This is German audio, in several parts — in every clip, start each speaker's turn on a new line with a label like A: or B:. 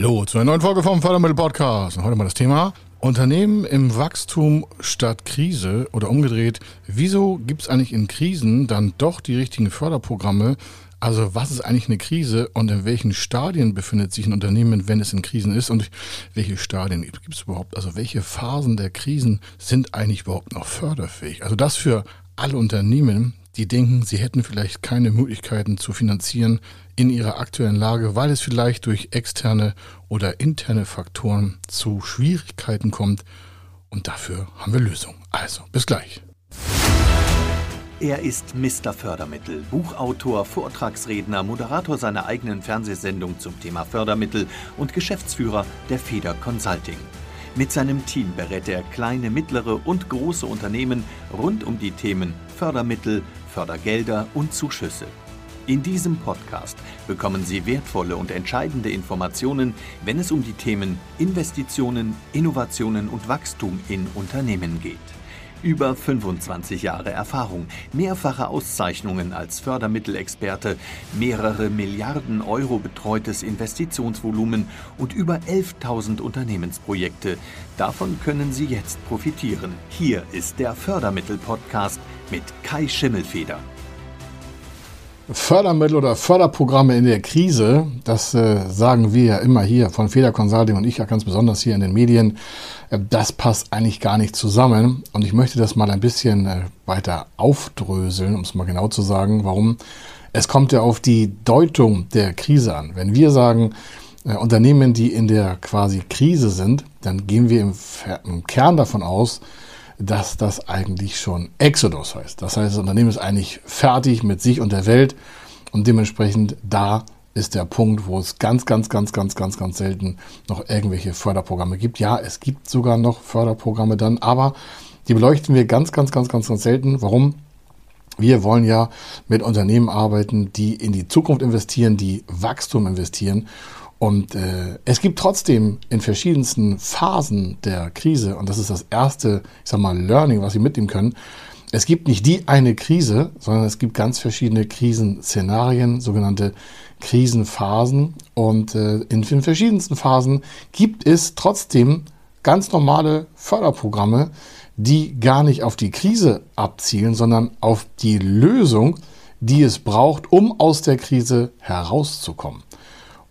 A: Hallo zu einer neuen Folge vom Fördermittel Podcast. Und heute mal das Thema Unternehmen im Wachstum statt Krise oder umgedreht. Wieso gibt es eigentlich in Krisen dann doch die richtigen Förderprogramme? Also was ist eigentlich eine Krise und in welchen Stadien befindet sich ein Unternehmen, wenn es in Krisen ist und welche Stadien gibt es überhaupt? Also welche Phasen der Krisen sind eigentlich überhaupt noch förderfähig? Also das für alle Unternehmen, die denken, sie hätten vielleicht keine Möglichkeiten zu finanzieren in ihrer aktuellen Lage, weil es vielleicht durch externe oder interne Faktoren zu Schwierigkeiten kommt. Und dafür haben wir Lösungen. Also, bis gleich.
B: Er ist Mr. Fördermittel, Buchautor, Vortragsredner, Moderator seiner eigenen Fernsehsendung zum Thema Fördermittel und Geschäftsführer der Feder Consulting. Mit seinem Team berät er kleine, mittlere und große Unternehmen rund um die Themen Fördermittel, Fördergelder und Zuschüsse. In diesem Podcast bekommen Sie wertvolle und entscheidende Informationen, wenn es um die Themen Investitionen, Innovationen und Wachstum in Unternehmen geht. Über 25 Jahre Erfahrung, mehrfache Auszeichnungen als Fördermittelexperte, mehrere Milliarden Euro betreutes Investitionsvolumen und über 11.000 Unternehmensprojekte. Davon können Sie jetzt profitieren. Hier ist der Fördermittel-Podcast mit Kai Schimmelfeder.
A: Fördermittel oder Förderprogramme in der Krise, das äh, sagen wir ja immer hier von Feder Consulting und ich ja ganz besonders hier in den Medien, äh, das passt eigentlich gar nicht zusammen. Und ich möchte das mal ein bisschen äh, weiter aufdröseln, um es mal genau zu sagen, warum. Es kommt ja auf die Deutung der Krise an. Wenn wir sagen, äh, Unternehmen, die in der quasi Krise sind, dann gehen wir im, im Kern davon aus, dass das eigentlich schon Exodus heißt. Das heißt, das Unternehmen ist eigentlich fertig mit sich und der Welt und dementsprechend da ist der Punkt, wo es ganz, ganz, ganz, ganz, ganz, ganz selten noch irgendwelche Förderprogramme gibt. Ja, es gibt sogar noch Förderprogramme dann, aber die beleuchten wir ganz, ganz, ganz, ganz, ganz selten. Warum? Wir wollen ja mit Unternehmen arbeiten, die in die Zukunft investieren, die Wachstum investieren. Und äh, es gibt trotzdem in verschiedensten Phasen der Krise, und das ist das erste, ich sag mal, Learning, was Sie mitnehmen können, es gibt nicht die eine Krise, sondern es gibt ganz verschiedene Krisenszenarien, sogenannte Krisenphasen. Und äh, in den verschiedensten Phasen gibt es trotzdem ganz normale Förderprogramme, die gar nicht auf die Krise abzielen, sondern auf die Lösung, die es braucht, um aus der Krise herauszukommen.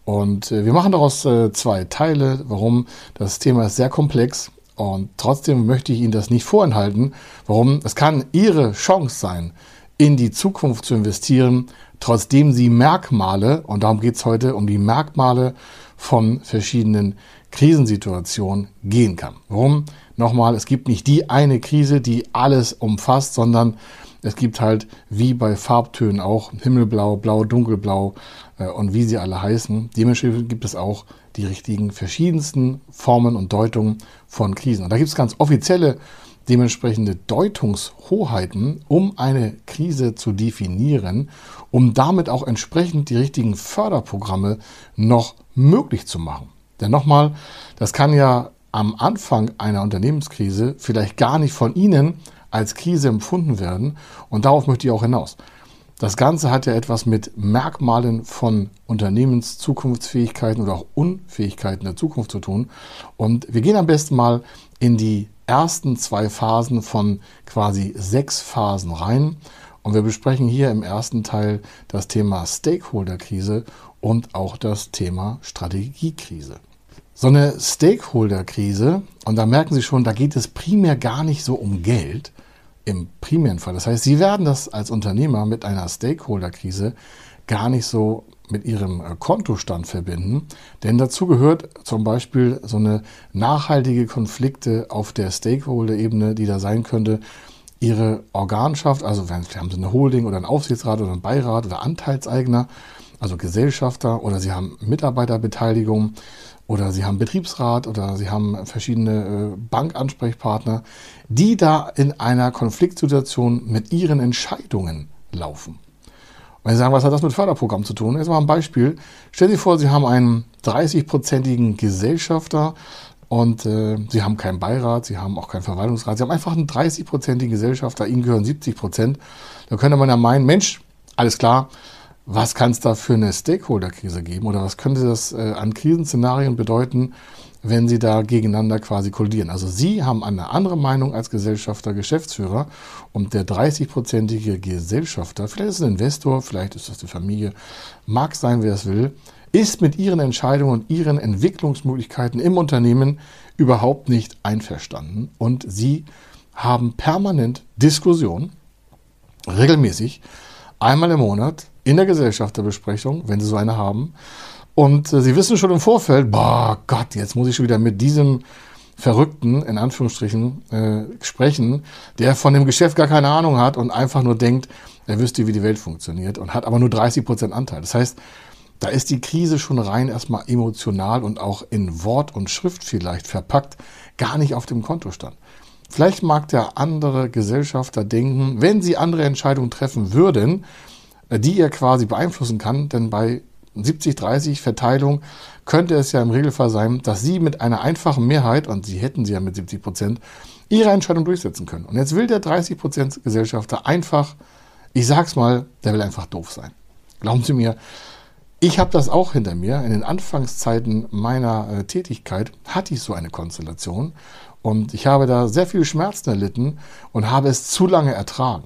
A: Und äh, wir machen daraus äh, zwei Teile. Warum? Das Thema ist sehr komplex und trotzdem möchte ich Ihnen das nicht vorenthalten. Warum? Es kann Ihre Chance sein, in die Zukunft zu investieren, trotzdem Sie Merkmale, und darum geht es heute um die Merkmale von verschiedenen Krisensituationen gehen kann. Warum? Nochmal, es gibt nicht die eine Krise, die alles umfasst, sondern es gibt halt wie bei Farbtönen auch Himmelblau, Blau, Dunkelblau äh, und wie sie alle heißen. Dementsprechend gibt es auch die richtigen verschiedensten Formen und Deutungen von Krisen. Und da gibt es ganz offizielle dementsprechende Deutungshoheiten, um eine Krise zu definieren, um damit auch entsprechend die richtigen Förderprogramme noch möglich zu machen. Denn nochmal, das kann ja am Anfang einer Unternehmenskrise vielleicht gar nicht von Ihnen als Krise empfunden werden. Und darauf möchte ich auch hinaus. Das Ganze hat ja etwas mit Merkmalen von Unternehmenszukunftsfähigkeiten oder auch Unfähigkeiten der Zukunft zu tun. Und wir gehen am besten mal in die ersten zwei Phasen von quasi sechs Phasen rein. Und wir besprechen hier im ersten Teil das Thema Stakeholder-Krise und auch das Thema Strategiekrise. So eine Stakeholder-Krise, und da merken Sie schon, da geht es primär gar nicht so um Geld, im primären Fall. Das heißt, Sie werden das als Unternehmer mit einer Stakeholder-Krise gar nicht so mit Ihrem äh, Kontostand verbinden, denn dazu gehört zum Beispiel so eine nachhaltige Konflikte auf der Stakeholder-Ebene, die da sein könnte. Ihre Organschaft, also wenn, haben Sie eine Holding oder einen Aufsichtsrat oder einen Beirat oder Anteilseigner, also Gesellschafter oder Sie haben Mitarbeiterbeteiligung oder Sie haben Betriebsrat oder Sie haben verschiedene äh, Bankansprechpartner, die da in einer Konfliktsituation mit ihren Entscheidungen laufen. wenn Sie sagen, was hat das mit Förderprogramm zu tun? Jetzt mal ein Beispiel. Stellen Sie vor, Sie haben einen 30-prozentigen Gesellschafter und äh, Sie haben keinen Beirat, Sie haben auch keinen Verwaltungsrat, Sie haben einfach einen 30-prozentigen Gesellschafter, Ihnen gehören 70 Prozent. Da könnte man ja meinen, Mensch, alles klar, was kann es da für eine Stakeholder-Krise geben oder was könnte das äh, an Krisenszenarien bedeuten, wenn sie da gegeneinander quasi kollidieren. Also Sie haben eine andere Meinung als Gesellschafter, Geschäftsführer und der 30-prozentige Gesellschafter, vielleicht ist es ein Investor, vielleicht ist das die Familie, mag sein, wer es will, ist mit Ihren Entscheidungen und Ihren Entwicklungsmöglichkeiten im Unternehmen überhaupt nicht einverstanden und Sie haben permanent Diskussionen, regelmäßig, einmal im Monat in der Gesellschafterbesprechung, wenn Sie so eine haben, und äh, sie wissen schon im Vorfeld, boah Gott, jetzt muss ich schon wieder mit diesem Verrückten, in Anführungsstrichen, äh, sprechen, der von dem Geschäft gar keine Ahnung hat und einfach nur denkt, er wüsste, wie die Welt funktioniert und hat aber nur 30 Prozent Anteil. Das heißt, da ist die Krise schon rein erstmal emotional und auch in Wort und Schrift vielleicht verpackt, gar nicht auf dem Kontostand. Vielleicht mag der andere Gesellschafter denken, wenn sie andere Entscheidungen treffen würden, die er quasi beeinflussen kann, denn bei 70-30 Verteilung könnte es ja im Regelfall sein, dass Sie mit einer einfachen Mehrheit, und Sie hätten sie ja mit 70 Prozent, Ihre Entscheidung durchsetzen können. Und jetzt will der 30 Prozent Gesellschafter einfach, ich sag's mal, der will einfach doof sein. Glauben Sie mir, ich habe das auch hinter mir. In den Anfangszeiten meiner äh, Tätigkeit hatte ich so eine Konstellation und ich habe da sehr viel Schmerzen erlitten und habe es zu lange ertragen.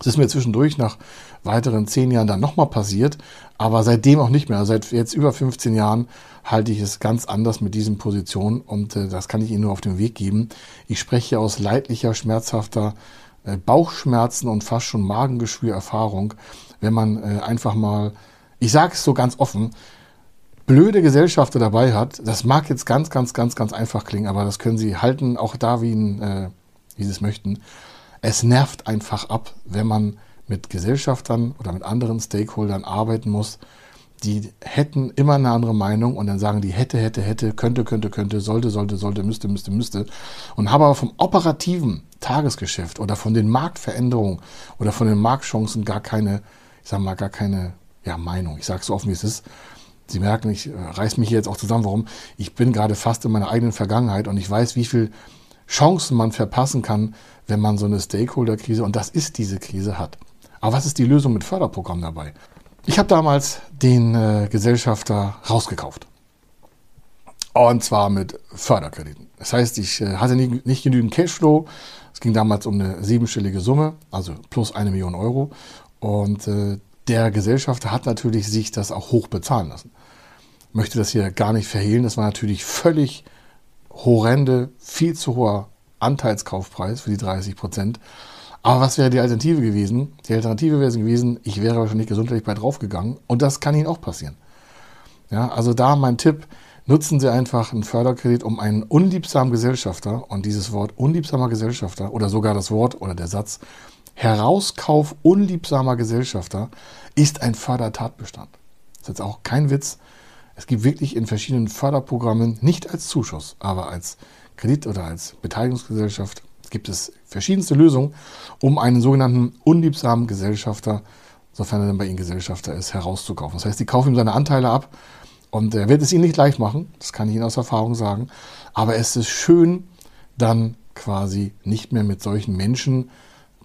A: Es ist mir zwischendurch nach weiteren zehn Jahren dann nochmal passiert, aber seitdem auch nicht mehr. Seit jetzt über 15 Jahren halte ich es ganz anders mit diesen Positionen und äh, das kann ich Ihnen nur auf den Weg geben. Ich spreche aus leidlicher, schmerzhafter äh, Bauchschmerzen und fast schon Magengeschwür-Erfahrung, wenn man äh, einfach mal, ich sage es so ganz offen, blöde Gesellschafter dabei hat. Das mag jetzt ganz, ganz, ganz, ganz einfach klingen, aber das können Sie halten, auch da, wie, äh, wie Sie es möchten. Es nervt einfach ab, wenn man mit Gesellschaftern oder mit anderen Stakeholdern arbeiten muss, die hätten immer eine andere Meinung und dann sagen die hätte, hätte, hätte, könnte, könnte, könnte, sollte, sollte, sollte, müsste, müsste, müsste und habe aber vom operativen Tagesgeschäft oder von den Marktveränderungen oder von den Marktchancen gar keine, ich sag mal, gar keine ja, Meinung. Ich sage so offen, wie es ist. Sie merken, ich äh, reiß mich hier jetzt auch zusammen, warum. Ich bin gerade fast in meiner eigenen Vergangenheit und ich weiß, wie viel Chancen man verpassen kann, wenn man so eine Stakeholder-Krise, und das ist diese Krise, hat. Aber was ist die Lösung mit Förderprogramm dabei? Ich habe damals den äh, Gesellschafter rausgekauft. Und zwar mit Förderkrediten. Das heißt, ich äh, hatte nicht, nicht genügend Cashflow. Es ging damals um eine siebenstellige Summe, also plus eine Million Euro. Und äh, der Gesellschafter hat natürlich sich das auch hoch bezahlen lassen. Ich möchte das hier gar nicht verhehlen. Das war natürlich völlig horrende, viel zu hoher Anteilskaufpreis für die 30 Prozent. Aber was wäre die Alternative gewesen? Die Alternative wäre gewesen, ich wäre wahrscheinlich gesundheitlich bei draufgegangen und das kann Ihnen auch passieren. Ja, also da mein Tipp, nutzen Sie einfach einen Förderkredit, um einen unliebsamen Gesellschafter und dieses Wort unliebsamer Gesellschafter oder sogar das Wort oder der Satz Herauskauf unliebsamer Gesellschafter ist ein Fördertatbestand. Das ist jetzt auch kein Witz. Es gibt wirklich in verschiedenen Förderprogrammen, nicht als Zuschuss, aber als Kredit oder als Beteiligungsgesellschaft gibt es verschiedenste Lösungen, um einen sogenannten unliebsamen Gesellschafter, sofern er denn bei Ihnen Gesellschafter ist, herauszukaufen. Das heißt, Sie kaufen ihm seine Anteile ab und er wird es Ihnen nicht leicht machen, das kann ich Ihnen aus Erfahrung sagen, aber es ist schön, dann quasi nicht mehr mit solchen Menschen,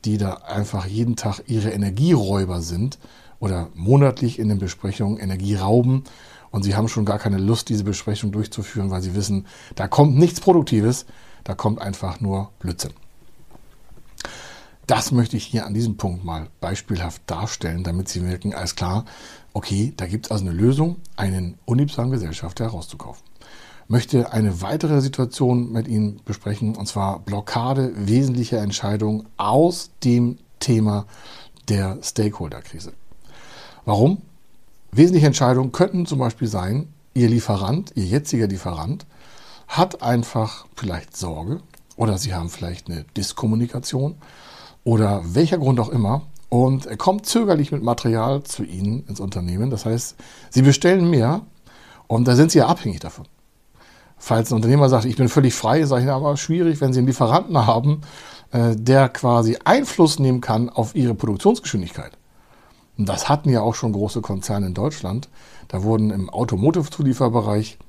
A: die da einfach jeden Tag ihre Energieräuber sind oder monatlich in den Besprechungen Energie rauben und sie haben schon gar keine Lust, diese Besprechung durchzuführen, weil sie wissen, da kommt nichts Produktives, da kommt einfach nur Blödsinn. Das möchte ich hier an diesem Punkt mal beispielhaft darstellen, damit Sie merken, alles klar, okay, da gibt es also eine Lösung, einen unliebsamen Gesellschafter herauszukaufen. Möchte eine weitere Situation mit Ihnen besprechen, und zwar Blockade wesentlicher Entscheidungen aus dem Thema der Stakeholder-Krise. Warum? Wesentliche Entscheidungen könnten zum Beispiel sein, Ihr Lieferant, Ihr jetziger Lieferant, hat einfach vielleicht Sorge oder Sie haben vielleicht eine Diskommunikation oder welcher Grund auch immer und er kommt zögerlich mit Material zu Ihnen ins Unternehmen. Das heißt, Sie bestellen mehr und da sind Sie ja abhängig davon. Falls ein Unternehmer sagt, ich bin völlig frei, sage ich, aber schwierig, wenn Sie einen Lieferanten haben, äh, der quasi Einfluss nehmen kann auf Ihre Produktionsgeschwindigkeit. Und das hatten ja auch schon große Konzerne in Deutschland. Da wurden im Automotive-Zulieferbereich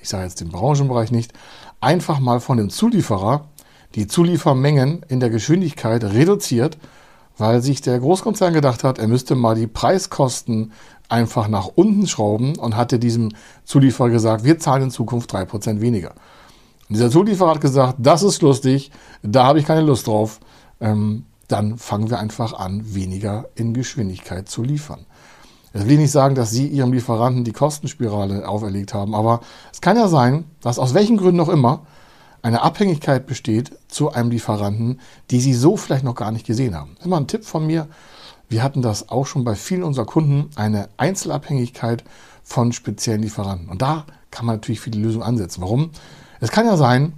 A: ich sage jetzt den Branchenbereich nicht, einfach mal von dem Zulieferer die Zuliefermengen in der Geschwindigkeit reduziert, weil sich der Großkonzern gedacht hat, er müsste mal die Preiskosten einfach nach unten schrauben und hatte diesem Zulieferer gesagt, wir zahlen in Zukunft 3% weniger. Und dieser Zulieferer hat gesagt, das ist lustig, da habe ich keine Lust drauf. Ähm, dann fangen wir einfach an, weniger in Geschwindigkeit zu liefern. Das will ich nicht sagen, dass Sie Ihrem Lieferanten die Kostenspirale auferlegt haben, aber es kann ja sein, dass aus welchen Gründen auch immer eine Abhängigkeit besteht zu einem Lieferanten, die Sie so vielleicht noch gar nicht gesehen haben. Das ist mal ein Tipp von mir. Wir hatten das auch schon bei vielen unserer Kunden, eine Einzelabhängigkeit von speziellen Lieferanten. Und da kann man natürlich viele Lösungen ansetzen. Warum? Es kann ja sein,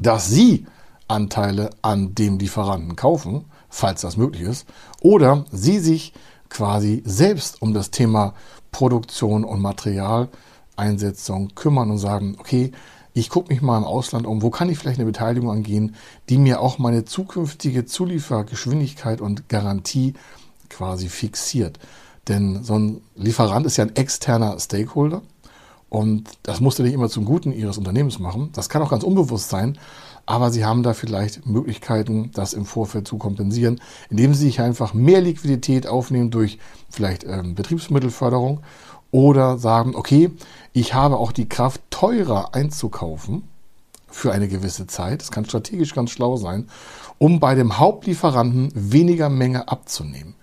A: dass Sie Anteile an dem Lieferanten kaufen, falls das möglich ist, oder Sie sich quasi selbst um das Thema Produktion und Materialeinsetzung kümmern und sagen, okay, ich gucke mich mal im Ausland um, wo kann ich vielleicht eine Beteiligung angehen, die mir auch meine zukünftige Zuliefergeschwindigkeit und Garantie quasi fixiert. Denn so ein Lieferant ist ja ein externer Stakeholder und das musst du nicht immer zum Guten ihres Unternehmens machen. Das kann auch ganz unbewusst sein, aber sie haben da vielleicht Möglichkeiten, das im Vorfeld zu kompensieren, indem sie sich einfach mehr Liquidität aufnehmen durch vielleicht ähm, Betriebsmittelförderung oder sagen, okay, ich habe auch die Kraft, teurer einzukaufen für eine gewisse Zeit. Das kann strategisch ganz schlau sein, um bei dem Hauptlieferanten weniger Menge abzunehmen.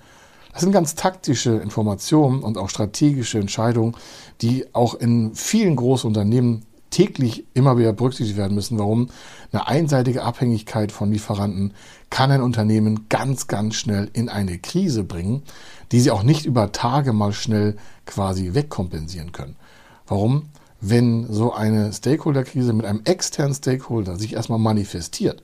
A: Das sind ganz taktische Informationen und auch strategische Entscheidungen, die auch in vielen großen Unternehmen täglich immer wieder berücksichtigt werden müssen. Warum? Eine einseitige Abhängigkeit von Lieferanten kann ein Unternehmen ganz, ganz schnell in eine Krise bringen, die sie auch nicht über Tage mal schnell quasi wegkompensieren können. Warum? Wenn so eine Stakeholder-Krise mit einem externen Stakeholder sich erstmal manifestiert,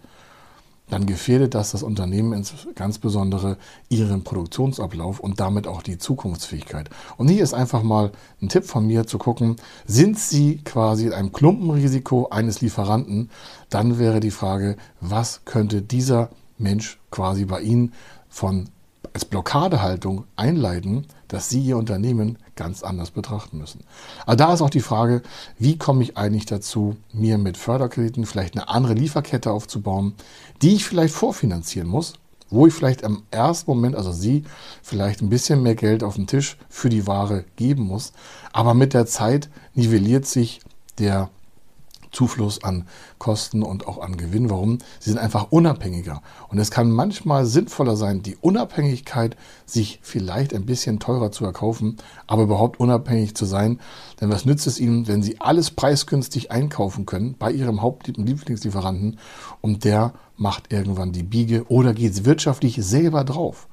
A: dann gefährdet das das Unternehmen ganz besondere ihren Produktionsablauf und damit auch die Zukunftsfähigkeit. Und hier ist einfach mal ein Tipp von mir zu gucken, sind Sie quasi in einem Klumpenrisiko eines Lieferanten, dann wäre die Frage, was könnte dieser Mensch quasi bei Ihnen von als Blockadehaltung einleiten, dass Sie Ihr Unternehmen ganz anders betrachten müssen. Aber da ist auch die Frage, wie komme ich eigentlich dazu, mir mit Förderkrediten vielleicht eine andere Lieferkette aufzubauen, die ich vielleicht vorfinanzieren muss, wo ich vielleicht im ersten Moment, also Sie, vielleicht ein bisschen mehr Geld auf den Tisch für die Ware geben muss. Aber mit der Zeit nivelliert sich der Zufluss an Kosten und auch an Gewinn. Warum? Sie sind einfach unabhängiger. Und es kann manchmal sinnvoller sein, die Unabhängigkeit sich vielleicht ein bisschen teurer zu erkaufen, aber überhaupt unabhängig zu sein. Denn was nützt es Ihnen, wenn Sie alles preisgünstig einkaufen können bei Ihrem Hauptlieblingslieferanten und der macht irgendwann die Biege oder geht wirtschaftlich selber drauf?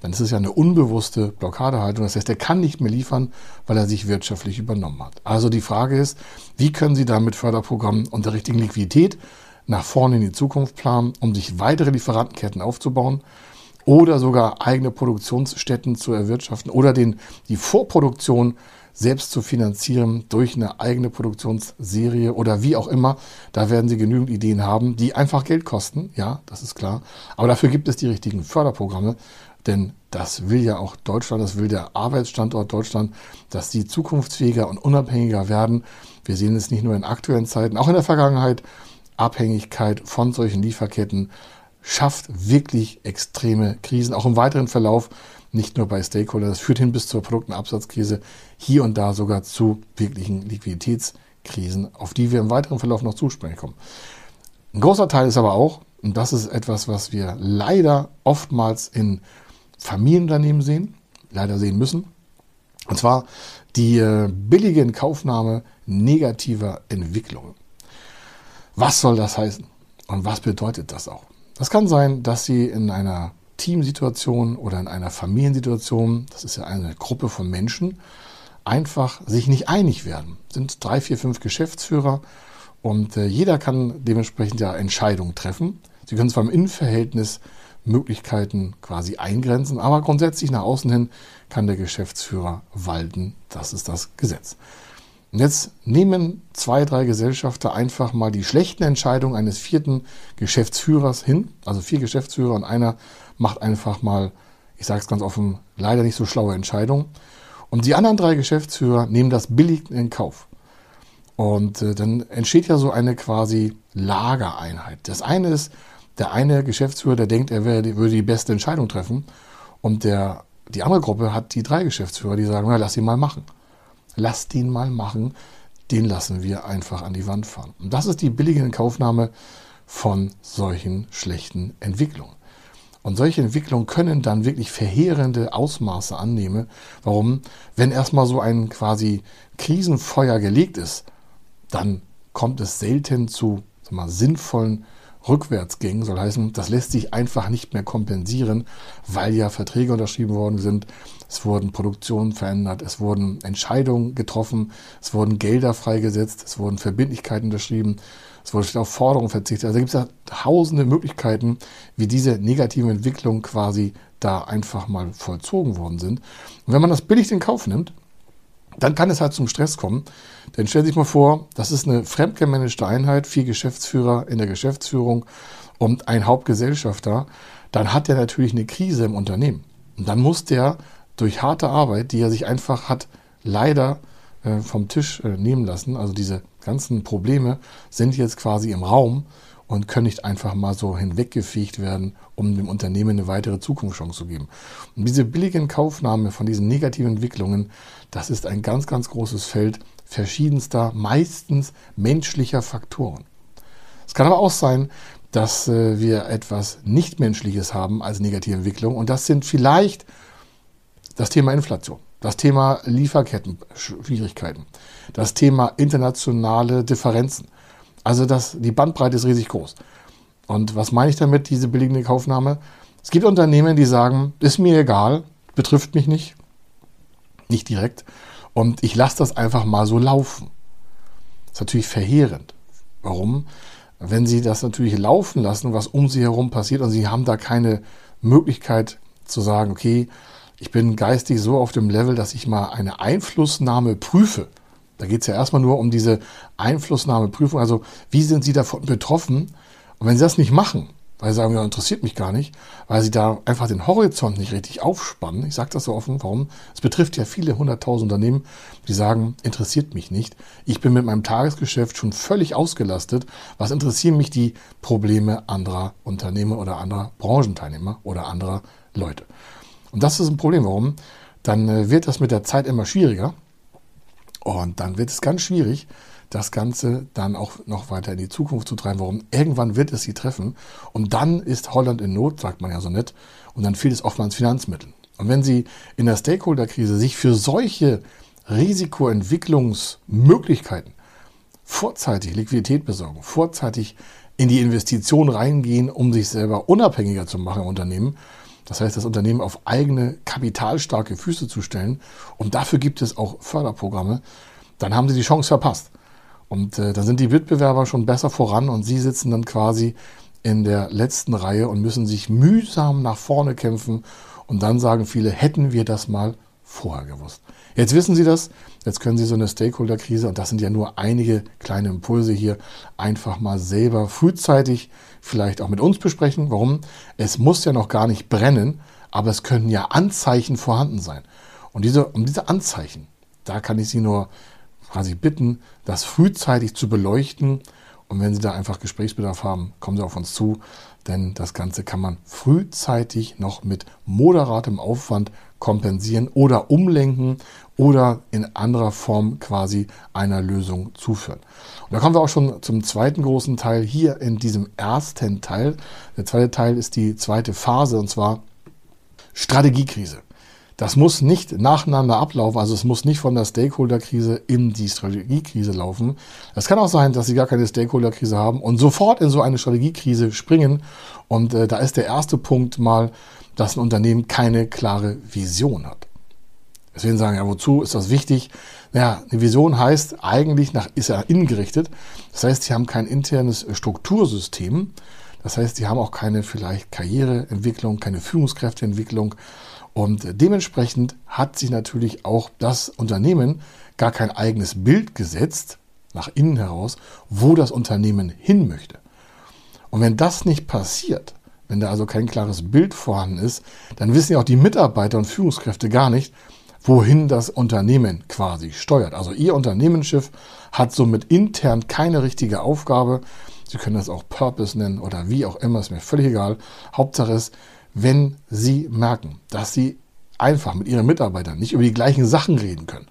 A: Dann ist es ja eine unbewusste Blockadehaltung. Das heißt, er kann nicht mehr liefern, weil er sich wirtschaftlich übernommen hat. Also die Frage ist, wie können Sie da mit Förderprogrammen und der richtigen Liquidität nach vorne in die Zukunft planen, um sich weitere Lieferantenketten aufzubauen oder sogar eigene Produktionsstätten zu erwirtschaften oder den, die Vorproduktion selbst zu finanzieren durch eine eigene Produktionsserie oder wie auch immer. Da werden Sie genügend Ideen haben, die einfach Geld kosten. Ja, das ist klar. Aber dafür gibt es die richtigen Förderprogramme. Denn das will ja auch Deutschland, das will der Arbeitsstandort Deutschland, dass sie zukunftsfähiger und unabhängiger werden. Wir sehen es nicht nur in aktuellen Zeiten, auch in der Vergangenheit. Abhängigkeit von solchen Lieferketten schafft wirklich extreme Krisen, auch im weiteren Verlauf, nicht nur bei Stakeholdern. Das führt hin bis zur Produkt- und Absatzkrise, hier und da sogar zu wirklichen Liquiditätskrisen, auf die wir im weiteren Verlauf noch zusprechen kommen. Ein großer Teil ist aber auch, und das ist etwas, was wir leider oftmals in Familienunternehmen sehen, leider sehen müssen. Und zwar die äh, billige Inkaufnahme negativer Entwicklungen. Was soll das heißen? Und was bedeutet das auch? Das kann sein, dass Sie in einer Teamsituation oder in einer Familiensituation, das ist ja eine Gruppe von Menschen, einfach sich nicht einig werden. Es sind drei, vier, fünf Geschäftsführer und äh, jeder kann dementsprechend ja Entscheidungen treffen. Sie können zwar im Innenverhältnis Möglichkeiten quasi eingrenzen, aber grundsätzlich nach außen hin kann der Geschäftsführer walten. Das ist das Gesetz. Und jetzt nehmen zwei, drei Gesellschafter einfach mal die schlechten Entscheidungen eines vierten Geschäftsführers hin. Also vier Geschäftsführer und einer macht einfach mal, ich sage es ganz offen, leider nicht so schlaue Entscheidungen. Und die anderen drei Geschäftsführer nehmen das billig in Kauf. Und äh, dann entsteht ja so eine quasi Lagereinheit. Das eine ist, der eine Geschäftsführer, der denkt, er wäre, würde die beste Entscheidung treffen. Und der, die andere Gruppe hat die drei Geschäftsführer, die sagen, na, lass ihn mal machen. Lass den mal machen. Den lassen wir einfach an die Wand fahren. Und das ist die billige Inkaufnahme von solchen schlechten Entwicklungen. Und solche Entwicklungen können dann wirklich verheerende Ausmaße annehmen. Warum? Wenn erstmal so ein quasi Krisenfeuer gelegt ist, dann kommt es selten zu mal, sinnvollen Rückwärtsgängen. Soll heißen, das lässt sich einfach nicht mehr kompensieren, weil ja Verträge unterschrieben worden sind. Es wurden Produktionen verändert, es wurden Entscheidungen getroffen, es wurden Gelder freigesetzt, es wurden Verbindlichkeiten unterschrieben es wurde auf Forderungen verzichtet. Also gibt es ja tausende Möglichkeiten, wie diese negativen Entwicklungen quasi da einfach mal vollzogen worden sind. Und wenn man das billig in Kauf nimmt, dann kann es halt zum Stress kommen. Denn stellen Sie sich mal vor, das ist eine fremdgemanagte Einheit, vier Geschäftsführer in der Geschäftsführung und ein Hauptgesellschafter. Dann hat er natürlich eine Krise im Unternehmen. Und dann muss der durch harte Arbeit, die er sich einfach hat leider äh, vom Tisch äh, nehmen lassen. Also diese ganzen Probleme sind jetzt quasi im Raum und können nicht einfach mal so hinweggefegt werden, um dem Unternehmen eine weitere Zukunftschance zu geben. Und diese billige Kaufnahme von diesen negativen Entwicklungen, das ist ein ganz, ganz großes Feld verschiedenster, meistens menschlicher Faktoren. Es kann aber auch sein, dass äh, wir etwas Nichtmenschliches haben als negative Entwicklung und das sind vielleicht das Thema Inflation. Das Thema Lieferketten-Schwierigkeiten. Das Thema internationale Differenzen. Also das, die Bandbreite ist riesig groß. Und was meine ich damit, diese billigende Kaufnahme? Es gibt Unternehmen, die sagen, ist mir egal, betrifft mich nicht, nicht direkt. Und ich lasse das einfach mal so laufen. Das ist natürlich verheerend. Warum? Wenn Sie das natürlich laufen lassen, was um Sie herum passiert und Sie haben da keine Möglichkeit zu sagen, okay, ich bin geistig so auf dem Level, dass ich mal eine Einflussnahme prüfe. Da geht es ja erstmal nur um diese Einflussnahmeprüfung. Also wie sind Sie davon betroffen? Und wenn Sie das nicht machen, weil Sie sagen, ja, interessiert mich gar nicht, weil Sie da einfach den Horizont nicht richtig aufspannen. Ich sage das so offen, warum? Es betrifft ja viele hunderttausend Unternehmen, die sagen, interessiert mich nicht. Ich bin mit meinem Tagesgeschäft schon völlig ausgelastet. Was interessieren mich die Probleme anderer Unternehmer oder anderer Branchenteilnehmer oder anderer Leute? Und das ist ein Problem. Warum? Dann äh, wird das mit der Zeit immer schwieriger. Und dann wird es ganz schwierig, das Ganze dann auch noch weiter in die Zukunft zu treiben. Warum? Irgendwann wird es sie treffen. Und dann ist Holland in Not, sagt man ja so nett. Und dann fehlt es oftmals Finanzmitteln. Und wenn Sie in der Stakeholder-Krise sich für solche Risikoentwicklungsmöglichkeiten vorzeitig Liquidität besorgen, vorzeitig in die Investition reingehen, um sich selber unabhängiger zu machen im Unternehmen, das heißt, das Unternehmen auf eigene kapitalstarke Füße zu stellen. Und dafür gibt es auch Förderprogramme. Dann haben sie die Chance verpasst. Und äh, da sind die Wettbewerber schon besser voran und sie sitzen dann quasi in der letzten Reihe und müssen sich mühsam nach vorne kämpfen. Und dann sagen viele, hätten wir das mal vorher gewusst. Jetzt wissen Sie das, jetzt können Sie so eine Stakeholder-Krise, und das sind ja nur einige kleine Impulse hier, einfach mal selber frühzeitig vielleicht auch mit uns besprechen. Warum? Es muss ja noch gar nicht brennen, aber es können ja Anzeichen vorhanden sein. Und diese, um diese Anzeichen, da kann ich Sie nur quasi bitten, das frühzeitig zu beleuchten. Und wenn Sie da einfach Gesprächsbedarf haben, kommen Sie auf uns zu, denn das Ganze kann man frühzeitig noch mit moderatem Aufwand kompensieren oder umlenken oder in anderer Form quasi einer Lösung zuführen. Und da kommen wir auch schon zum zweiten großen Teil hier in diesem ersten Teil. Der zweite Teil ist die zweite Phase und zwar Strategiekrise. Das muss nicht nacheinander ablaufen, also es muss nicht von der Stakeholder-Krise in die Strategiekrise laufen. Es kann auch sein, dass Sie gar keine Stakeholder-Krise haben und sofort in so eine Strategiekrise springen. Und äh, da ist der erste Punkt mal, dass ein Unternehmen keine klare Vision hat. Deswegen sagen, ja, wozu ist das wichtig? Naja, eine Vision heißt eigentlich nach, ist ja innengerichtet. Das heißt, sie haben kein internes Struktursystem. Das heißt, sie haben auch keine vielleicht Karriereentwicklung, keine Führungskräfteentwicklung. Und dementsprechend hat sich natürlich auch das Unternehmen gar kein eigenes Bild gesetzt, nach innen heraus, wo das Unternehmen hin möchte. Und wenn das nicht passiert, wenn da also kein klares Bild vorhanden ist, dann wissen ja auch die Mitarbeiter und Führungskräfte gar nicht, wohin das Unternehmen quasi steuert. Also Ihr Unternehmensschiff hat somit intern keine richtige Aufgabe, Sie können das auch Purpose nennen oder wie auch immer, ist mir völlig egal. Hauptsache ist, wenn Sie merken, dass Sie einfach mit Ihren Mitarbeitern nicht über die gleichen Sachen reden können,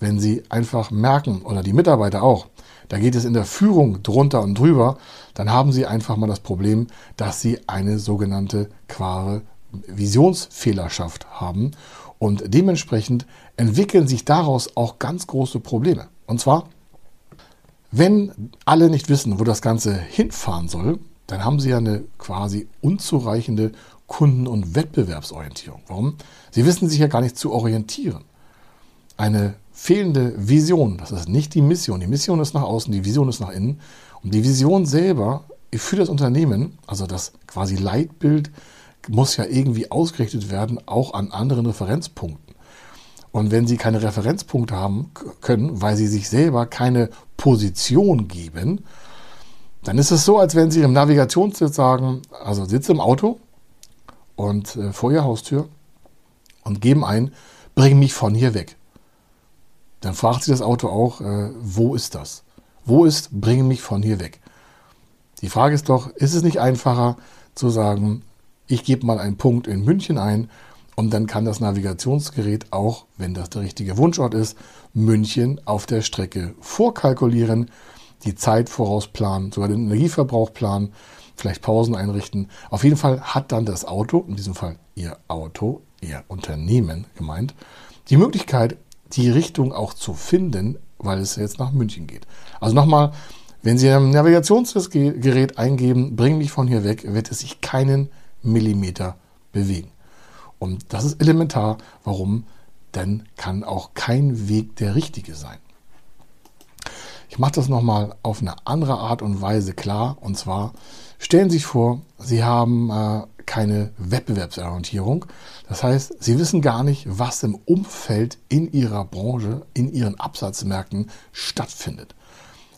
A: wenn Sie einfach merken, oder die Mitarbeiter auch, da geht es in der Führung drunter und drüber, dann haben Sie einfach mal das Problem, dass Sie eine sogenannte quare Visionsfehlerschaft haben und dementsprechend entwickeln sich daraus auch ganz große Probleme. Und zwar wenn alle nicht wissen, wo das Ganze hinfahren soll, dann haben sie ja eine quasi unzureichende Kunden- und Wettbewerbsorientierung. Warum? Sie wissen sich ja gar nicht zu orientieren. Eine fehlende Vision, das ist nicht die Mission. Die Mission ist nach außen, die Vision ist nach innen. Und die Vision selber für das Unternehmen, also das quasi Leitbild, muss ja irgendwie ausgerichtet werden, auch an anderen Referenzpunkten. Und wenn Sie keine Referenzpunkte haben können, weil Sie sich selber keine Position geben, dann ist es so, als wenn Sie im Navigationssitz sagen, also sitze im Auto und äh, vor Ihrer Haustür und geben ein, bring mich von hier weg. Dann fragt sich das Auto auch, äh, wo ist das? Wo ist, bring mich von hier weg? Die Frage ist doch, ist es nicht einfacher zu sagen, ich gebe mal einen Punkt in München ein und dann kann das Navigationsgerät auch, wenn das der richtige Wunschort ist, München auf der Strecke vorkalkulieren, die Zeit vorausplanen, sogar den Energieverbrauch planen, vielleicht Pausen einrichten. Auf jeden Fall hat dann das Auto, in diesem Fall Ihr Auto, Ihr Unternehmen gemeint, die Möglichkeit, die Richtung auch zu finden, weil es jetzt nach München geht. Also nochmal, wenn Sie ein Navigationsgerät eingeben, bring mich von hier weg, wird es sich keinen Millimeter bewegen. Und das ist elementar. Warum? Denn kann auch kein Weg der richtige sein. Ich mache das nochmal auf eine andere Art und Weise klar. Und zwar stellen Sie sich vor, Sie haben äh, keine Wettbewerbsorientierung. Das heißt, Sie wissen gar nicht, was im Umfeld in Ihrer Branche, in Ihren Absatzmärkten stattfindet.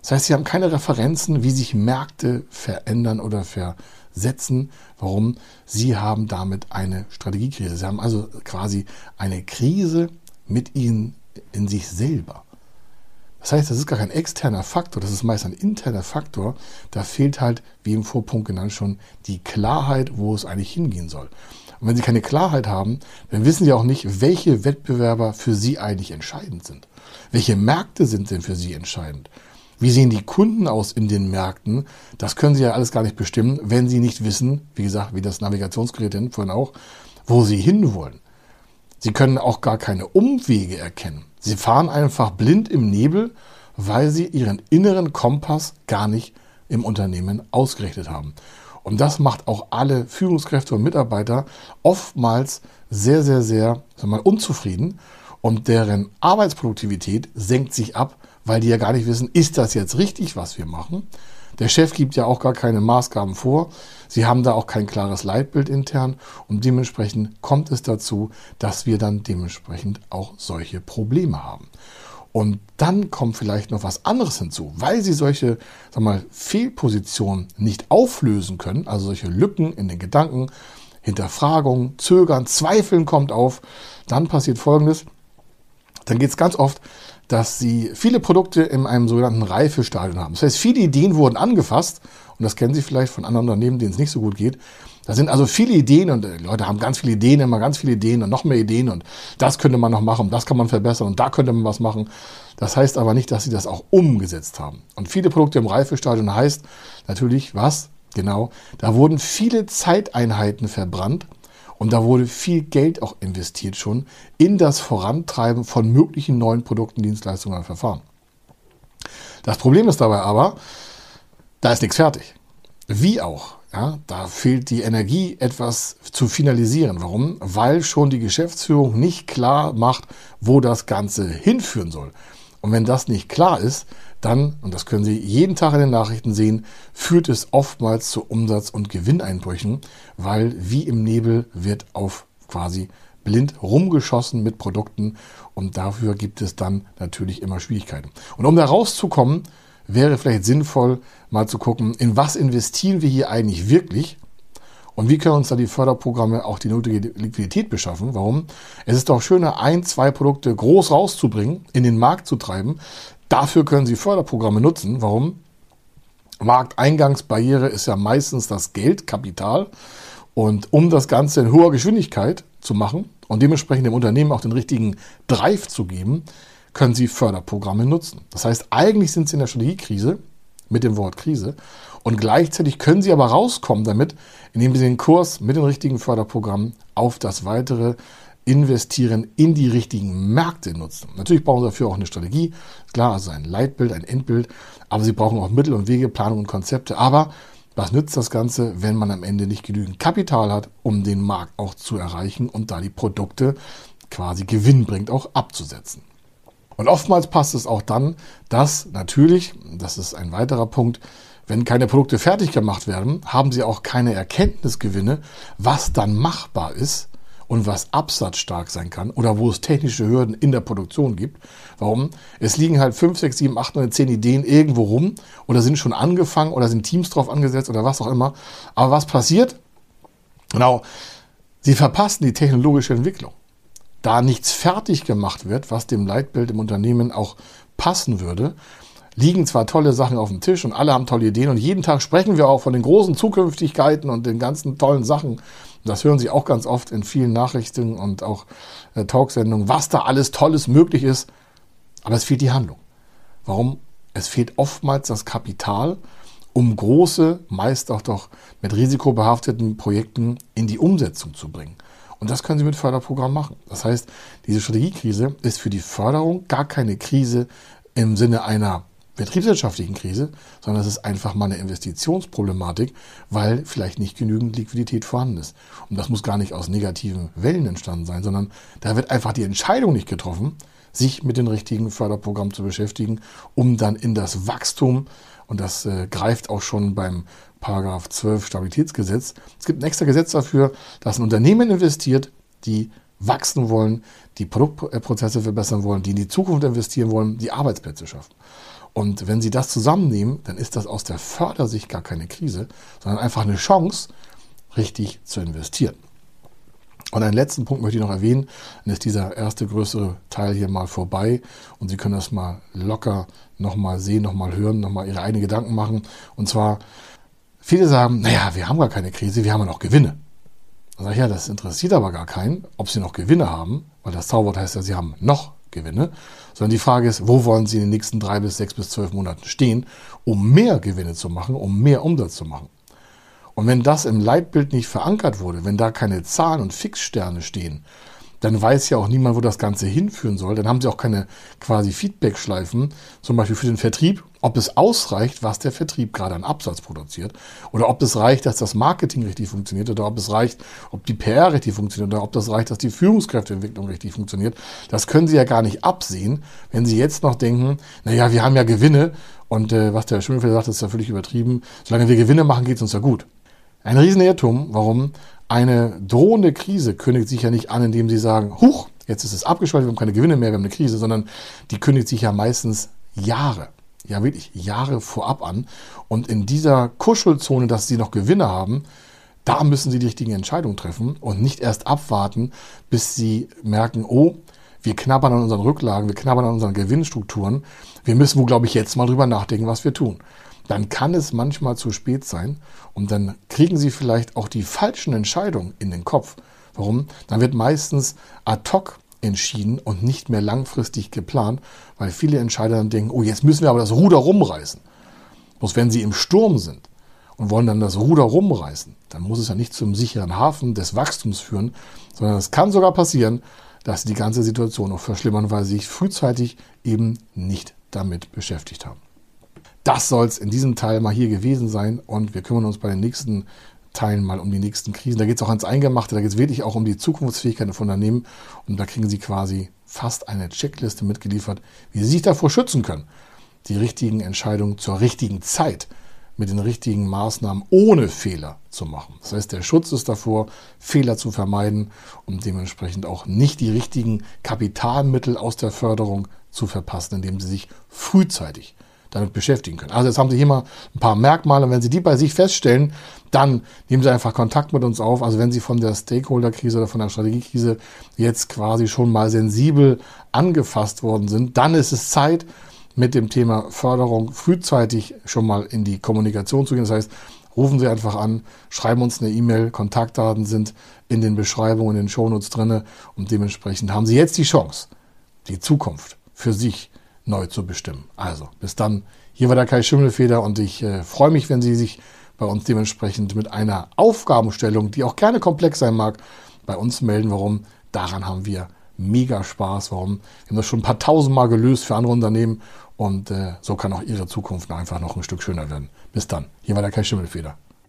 A: Das heißt, Sie haben keine Referenzen, wie sich Märkte verändern oder verändern setzen. Warum? Sie haben damit eine Strategiekrise. Sie haben also quasi eine Krise mit ihnen in sich selber. Das heißt, das ist gar kein externer Faktor, das ist meist ein interner Faktor. Da fehlt halt, wie im Vorpunkt genannt schon, die Klarheit, wo es eigentlich hingehen soll. Und wenn Sie keine Klarheit haben, dann wissen Sie auch nicht, welche Wettbewerber für Sie eigentlich entscheidend sind. Welche Märkte sind denn für Sie entscheidend? Wie sehen die Kunden aus in den Märkten? Das können Sie ja alles gar nicht bestimmen, wenn Sie nicht wissen, wie gesagt, wie das Navigationsgerät vorhin auch, wo Sie hinwollen. Sie können auch gar keine Umwege erkennen. Sie fahren einfach blind im Nebel, weil Sie Ihren inneren Kompass gar nicht im Unternehmen ausgerichtet haben. Und das macht auch alle Führungskräfte und Mitarbeiter oftmals sehr, sehr, sehr mal, unzufrieden und deren Arbeitsproduktivität senkt sich ab, weil die ja gar nicht wissen, ist das jetzt richtig, was wir machen? Der Chef gibt ja auch gar keine Maßgaben vor. Sie haben da auch kein klares Leitbild intern und dementsprechend kommt es dazu, dass wir dann dementsprechend auch solche Probleme haben. Und dann kommt vielleicht noch was anderes hinzu, weil sie solche sag mal, Fehlpositionen nicht auflösen können, also solche Lücken in den Gedanken, Hinterfragung, Zögern, Zweifeln kommt auf, dann passiert Folgendes. Dann geht es ganz oft dass sie viele Produkte in einem sogenannten Reifestadium haben. Das heißt, viele Ideen wurden angefasst und das kennen Sie vielleicht von anderen Unternehmen, denen es nicht so gut geht. Da sind also viele Ideen und äh, Leute haben ganz viele Ideen, immer ganz viele Ideen und noch mehr Ideen und das könnte man noch machen, das kann man verbessern und da könnte man was machen. Das heißt aber nicht, dass sie das auch umgesetzt haben. Und viele Produkte im Reifestadium heißt natürlich was? Genau, da wurden viele Zeiteinheiten verbrannt und da wurde viel Geld auch investiert schon in das Vorantreiben von möglichen neuen Produkten, Dienstleistungen und Verfahren. Das Problem ist dabei aber, da ist nichts fertig. Wie auch. Ja, da fehlt die Energie, etwas zu finalisieren. Warum? Weil schon die Geschäftsführung nicht klar macht, wo das Ganze hinführen soll. Und wenn das nicht klar ist, dann, und das können Sie jeden Tag in den Nachrichten sehen, führt es oftmals zu Umsatz- und Gewinneinbrüchen, weil wie im Nebel wird auf quasi blind rumgeschossen mit Produkten und dafür gibt es dann natürlich immer Schwierigkeiten. Und um da rauszukommen, wäre vielleicht sinnvoll, mal zu gucken, in was investieren wir hier eigentlich wirklich und wie können uns da die Förderprogramme auch die nötige Liquidität beschaffen? Warum? Es ist doch schöner, ein, zwei Produkte groß rauszubringen, in den Markt zu treiben, Dafür können Sie Förderprogramme nutzen. Warum? Markteingangsbarriere ist ja meistens das Geld, Kapital. Und um das Ganze in hoher Geschwindigkeit zu machen und dementsprechend dem Unternehmen auch den richtigen Drive zu geben, können Sie Förderprogramme nutzen. Das heißt, eigentlich sind Sie in der Strategiekrise mit dem Wort Krise und gleichzeitig können Sie aber rauskommen damit, indem Sie den Kurs mit den richtigen Förderprogrammen auf das weitere Investieren in die richtigen Märkte nutzen. Natürlich brauchen Sie dafür auch eine Strategie, klar, also ein Leitbild, ein Endbild, aber Sie brauchen auch Mittel und Wege, Planung und Konzepte. Aber was nützt das Ganze, wenn man am Ende nicht genügend Kapital hat, um den Markt auch zu erreichen und da die Produkte quasi gewinnbringend auch abzusetzen? Und oftmals passt es auch dann, dass natürlich, das ist ein weiterer Punkt, wenn keine Produkte fertig gemacht werden, haben sie auch keine Erkenntnisgewinne, was dann machbar ist und was absatzstark sein kann oder wo es technische Hürden in der Produktion gibt. Warum? Es liegen halt 5, 6, 7, 8, 9, 10 Ideen irgendwo rum oder sind schon angefangen oder sind Teams drauf angesetzt oder was auch immer. Aber was passiert? Genau, sie verpassen die technologische Entwicklung. Da nichts fertig gemacht wird, was dem Leitbild im Unternehmen auch passen würde, liegen zwar tolle Sachen auf dem Tisch und alle haben tolle Ideen und jeden Tag sprechen wir auch von den großen Zukünftigkeiten und den ganzen tollen Sachen. Das hören Sie auch ganz oft in vielen Nachrichten und auch äh, Talksendungen, was da alles Tolles möglich ist. Aber es fehlt die Handlung. Warum? Es fehlt oftmals das Kapital, um große, meist auch doch mit risikobehafteten Projekten in die Umsetzung zu bringen. Und das können Sie mit Förderprogramm machen. Das heißt, diese Strategiekrise ist für die Förderung gar keine Krise im Sinne einer betriebswirtschaftlichen Krise, sondern es ist einfach mal eine Investitionsproblematik, weil vielleicht nicht genügend Liquidität vorhanden ist. Und das muss gar nicht aus negativen Wellen entstanden sein, sondern da wird einfach die Entscheidung nicht getroffen, sich mit den richtigen Förderprogrammen zu beschäftigen, um dann in das Wachstum, und das äh, greift auch schon beim Paragraph 12 Stabilitätsgesetz, es gibt ein extra Gesetz dafür, dass ein Unternehmen investiert, die wachsen wollen, die Produktprozesse verbessern wollen, die in die Zukunft investieren wollen, die Arbeitsplätze schaffen. Und wenn Sie das zusammennehmen, dann ist das aus der Fördersicht gar keine Krise, sondern einfach eine Chance, richtig zu investieren. Und einen letzten Punkt möchte ich noch erwähnen, dann ist dieser erste größere Teil hier mal vorbei und Sie können das mal locker nochmal sehen, nochmal hören, nochmal Ihre eigenen Gedanken machen. Und zwar, viele sagen, naja, wir haben gar keine Krise, wir haben ja noch Gewinne. Dann sage ich, ja, das interessiert aber gar keinen, ob Sie noch Gewinne haben, weil das Zauberwort heißt ja, Sie haben noch Gewinne, sondern die Frage ist, wo wollen Sie in den nächsten drei bis sechs bis zwölf Monaten stehen, um mehr Gewinne zu machen, um mehr Umsatz zu machen. Und wenn das im Leitbild nicht verankert wurde, wenn da keine Zahlen und Fixsterne stehen, dann weiß ja auch niemand, wo das Ganze hinführen soll. Dann haben sie auch keine quasi Feedback-Schleifen, zum Beispiel für den Vertrieb, ob es ausreicht, was der Vertrieb gerade an Absatz produziert, oder ob es reicht, dass das Marketing richtig funktioniert, oder ob es reicht, ob die PR richtig funktioniert, oder ob das reicht, dass die Führungskräfteentwicklung richtig funktioniert. Das können sie ja gar nicht absehen, wenn sie jetzt noch denken, naja, wir haben ja Gewinne, und äh, was der Schimmelfeld sagt, ist ja völlig übertrieben. Solange wir Gewinne machen, geht es uns ja gut. Ein Riesenirrtum. Warum? Eine drohende Krise kündigt sich ja nicht an, indem sie sagen, huch, jetzt ist es abgeschaltet, wir haben keine Gewinne mehr, wir haben eine Krise, sondern die kündigt sich ja meistens Jahre, ja wirklich Jahre vorab an. Und in dieser Kuschelzone, dass sie noch Gewinne haben, da müssen sie die richtigen Entscheidungen treffen und nicht erst abwarten, bis sie merken, oh, wir knabbern an unseren Rücklagen, wir knabbern an unseren Gewinnstrukturen. Wir müssen wohl, glaube ich, jetzt mal drüber nachdenken, was wir tun dann kann es manchmal zu spät sein und dann kriegen Sie vielleicht auch die falschen Entscheidungen in den Kopf. Warum? Dann wird meistens ad hoc entschieden und nicht mehr langfristig geplant, weil viele Entscheider dann denken, oh, jetzt müssen wir aber das Ruder rumreißen. Bloß wenn sie im Sturm sind und wollen dann das Ruder rumreißen, dann muss es ja nicht zum sicheren Hafen des Wachstums führen, sondern es kann sogar passieren, dass sie die ganze Situation noch verschlimmern, weil sie sich frühzeitig eben nicht damit beschäftigt haben. Das soll es in diesem Teil mal hier gewesen sein und wir kümmern uns bei den nächsten Teilen mal um die nächsten Krisen. Da geht es auch ans Eingemachte, da geht es wirklich auch um die Zukunftsfähigkeit von Unternehmen und da kriegen Sie quasi fast eine Checkliste mitgeliefert, wie Sie sich davor schützen können, die richtigen Entscheidungen zur richtigen Zeit mit den richtigen Maßnahmen ohne Fehler zu machen. Das heißt, der Schutz ist davor, Fehler zu vermeiden und dementsprechend auch nicht die richtigen Kapitalmittel aus der Förderung zu verpassen, indem Sie sich frühzeitig damit beschäftigen können. Also jetzt haben Sie hier mal ein paar Merkmale. Wenn Sie die bei sich feststellen, dann nehmen Sie einfach Kontakt mit uns auf. Also wenn Sie von der Stakeholder-Krise oder von der Strategiekrise jetzt quasi schon mal sensibel angefasst worden sind, dann ist es Zeit, mit dem Thema Förderung frühzeitig schon mal in die Kommunikation zu gehen. Das heißt, rufen Sie einfach an, schreiben uns eine E-Mail, Kontaktdaten sind in den Beschreibungen, in den Shownotes drinne und dementsprechend haben Sie jetzt die Chance, die Zukunft für sich neu zu bestimmen. Also, bis dann. Hier war der Kai Schimmelfeder und ich äh, freue mich, wenn Sie sich bei uns dementsprechend mit einer Aufgabenstellung, die auch gerne komplex sein mag, bei uns melden. Warum? Daran haben wir mega Spaß. Warum? Wir haben das schon ein paar tausend Mal gelöst für andere Unternehmen und äh, so kann auch Ihre Zukunft einfach noch ein Stück schöner werden. Bis dann. Hier war der Kai Schimmelfeder.